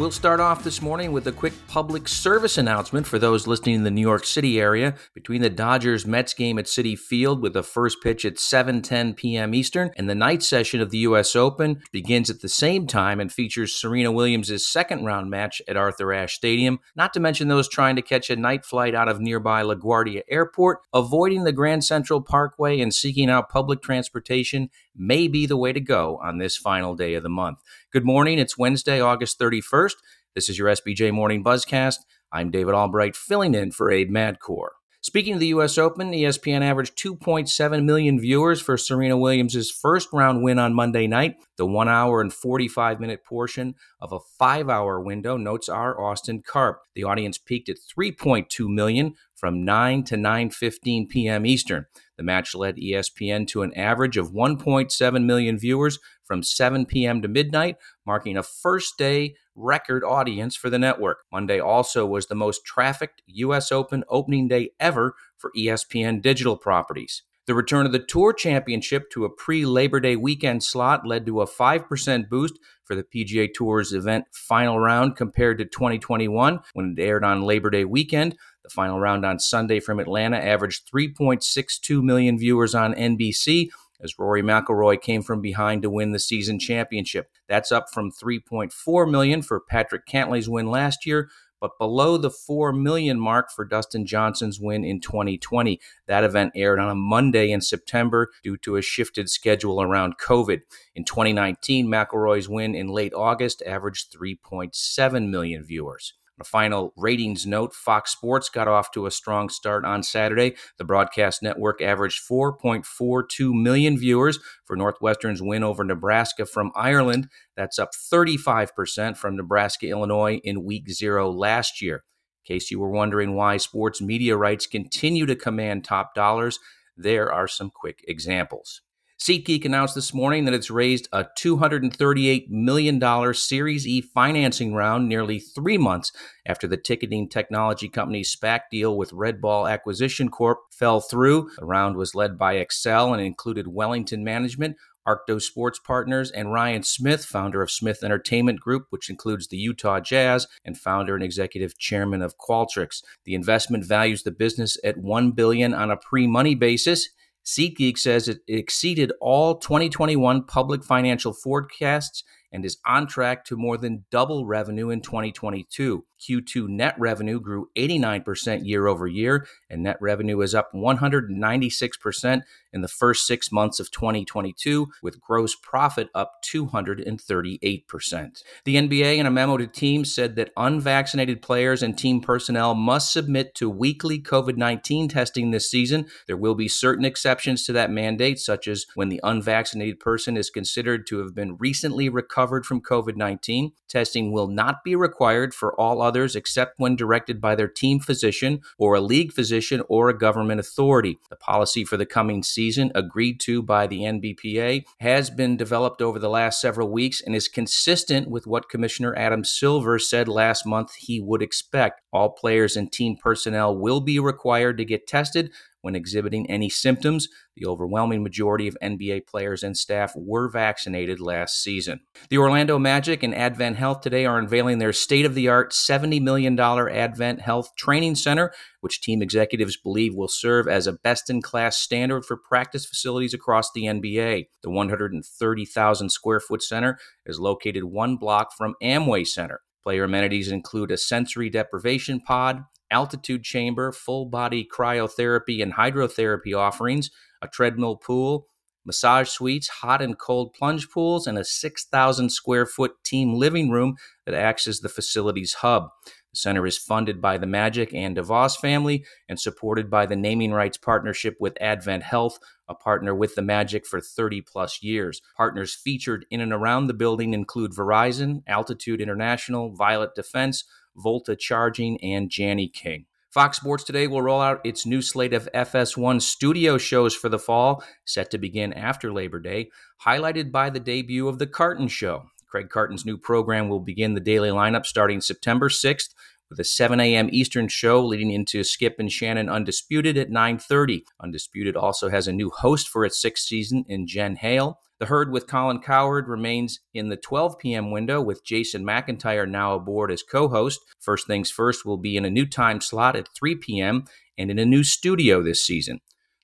We'll start off this morning with a quick public service announcement for those listening in the New York City area. Between the Dodgers Mets game at Citi Field with the first pitch at 7:10 p.m. Eastern and the night session of the US Open begins at the same time and features Serena Williams' second round match at Arthur Ashe Stadium, not to mention those trying to catch a night flight out of nearby LaGuardia Airport, avoiding the Grand Central Parkway and seeking out public transportation may be the way to go on this final day of the month. Good morning. It's Wednesday, August 31st. This is your SBJ Morning Buzzcast. I'm David Albright, filling in for Abe Madkour. Speaking of the U.S. Open, ESPN averaged 2.7 million viewers for Serena Williams' first round win on Monday night. The one hour and 45 minute portion of a five hour window, notes our Austin Karp. The audience peaked at 3.2 million from 9 to 9:15 p.m. Eastern. The match led ESPN to an average of 1.7 million viewers from 7 p.m. to midnight, marking a first day record audience for the network. Monday also was the most trafficked U.S. Open opening day ever for ESPN digital properties. The return of the Tour Championship to a pre Labor Day weekend slot led to a 5% boost for the PGA Tour's event final round compared to 2021 when it aired on Labor Day weekend. The final round on Sunday from Atlanta averaged 3.62 million viewers on NBC as Rory McIlroy came from behind to win the season championship. That's up from 3.4 million for Patrick Cantlay's win last year, but below the 4 million mark for Dustin Johnson's win in 2020. That event aired on a Monday in September due to a shifted schedule around COVID. In 2019, McIlroy's win in late August averaged 3.7 million viewers. A final ratings note Fox Sports got off to a strong start on Saturday. The broadcast network averaged 4.42 million viewers for Northwestern's win over Nebraska from Ireland. That's up 35% from Nebraska, Illinois in week zero last year. In case you were wondering why sports media rights continue to command top dollars, there are some quick examples. SeatGeek announced this morning that it's raised a $238 million Series E financing round nearly three months after the ticketing technology company's SPAC deal with RedBall Acquisition Corp fell through. The round was led by Accel and included Wellington Management, Arctos Sports Partners, and Ryan Smith, founder of Smith Entertainment Group, which includes the Utah Jazz, and founder and executive chairman of Qualtrics. The investment values the business at 1 billion on a pre-money basis. SeatGeek says it exceeded all 2021 public financial forecasts and is on track to more than double revenue in 2022. Q2 net revenue grew 89% year over year, and net revenue is up 196% in the first six months of 2022, with gross profit up 238%. The NBA, in a memo to teams, said that unvaccinated players and team personnel must submit to weekly COVID 19 testing this season. There will be certain exceptions to that mandate, such as when the unvaccinated person is considered to have been recently recovered from COVID 19. Testing will not be required for all others except when directed by their team physician or a league physician or a government authority. The policy for the coming season, agreed to by the NBPA, has been developed over the last several weeks and is consistent with what Commissioner Adam Silver said last month he would expect. All players and team personnel will be required to get tested when exhibiting any symptoms. The overwhelming majority of NBA players and staff were vaccinated last season. The Orlando Magic and Advent Health today are unveiling their state of the art $70 million Advent Health Training Center, which team executives believe will serve as a best in class standard for practice facilities across the NBA. The 130,000 square foot center is located one block from Amway Center. Player amenities include a sensory deprivation pod, altitude chamber, full body cryotherapy and hydrotherapy offerings, a treadmill pool, massage suites, hot and cold plunge pools, and a 6,000 square foot team living room that acts as the facility's hub. The center is funded by the Magic and DeVos family and supported by the naming rights partnership with Advent Health, a partner with the Magic for 30 plus years. Partners featured in and around the building include Verizon, Altitude International, Violet Defense, Volta Charging, and Jani-King. Fox Sports Today will roll out its new slate of FS1 studio shows for the fall, set to begin after Labor Day, highlighted by the debut of The Carton Show. Craig Carton's new program will begin the daily lineup starting September 6th with a 7 a.m. Eastern show leading into Skip and Shannon Undisputed at 9.30. Undisputed also has a new host for its sixth season in Jen Hale. The herd with Colin Cowherd remains in the 12 p.m. window with Jason McIntyre now aboard as co host. First Things First will be in a new time slot at 3 p.m. and in a new studio this season.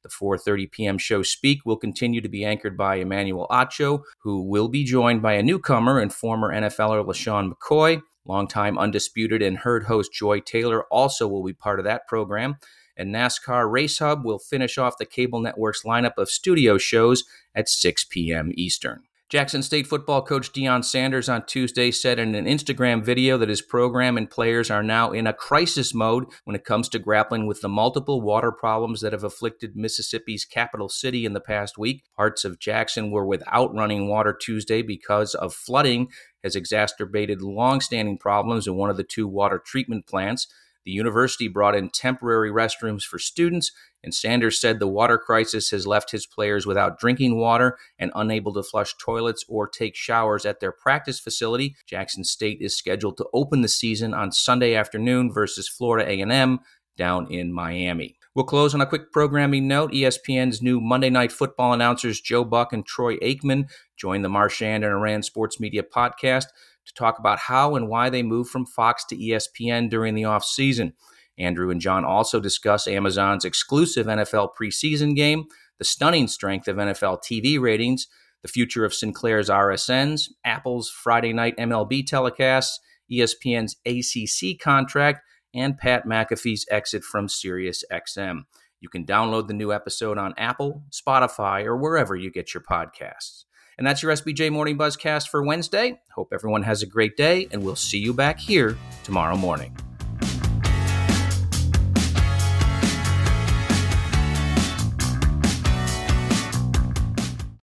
The 4:30 p.m. show Speak will continue to be anchored by Emmanuel Acho, who will be joined by a newcomer and former NFLer LeSean McCoy. Longtime undisputed and herd host Joy Taylor also will be part of that program. And NASCAR Race Hub will finish off the cable network's lineup of studio shows at 6 p.m. Eastern. Jackson State football coach Deion Sanders on Tuesday said in an Instagram video that his program and players are now in a crisis mode when it comes to grappling with the multiple water problems that have afflicted Mississippi's capital city in the past week. Parts of Jackson were without running water Tuesday because of flooding has exacerbated long-standing problems in one of the two water treatment plants. The university brought in temporary restrooms for students, and Sanders said the water crisis has left his players without drinking water and unable to flush toilets or take showers at their practice facility. Jackson State is scheduled to open the season on Sunday afternoon versus Florida A&M down in Miami. We'll close on a quick programming note. ESPN's new Monday Night Football announcers Joe Buck and Troy Aikman join the Marchand and Ourand Sports Media podcast to talk about how and why they moved from Fox to ESPN during the offseason. Andrew and John also discuss Amazon's exclusive NFL preseason game, the stunning strength of NFL TV ratings, the future of Sinclair's RSNs, Apple's Friday night MLB telecasts, ESPN's ACC contract, and Pat McAfee's exit from SiriusXM. You can download the new episode on Apple, Spotify, or wherever you get your podcasts. And that's your SBJ Morning Buzzcast for Wednesday. Hope everyone has a great day, and we'll see you back here tomorrow morning.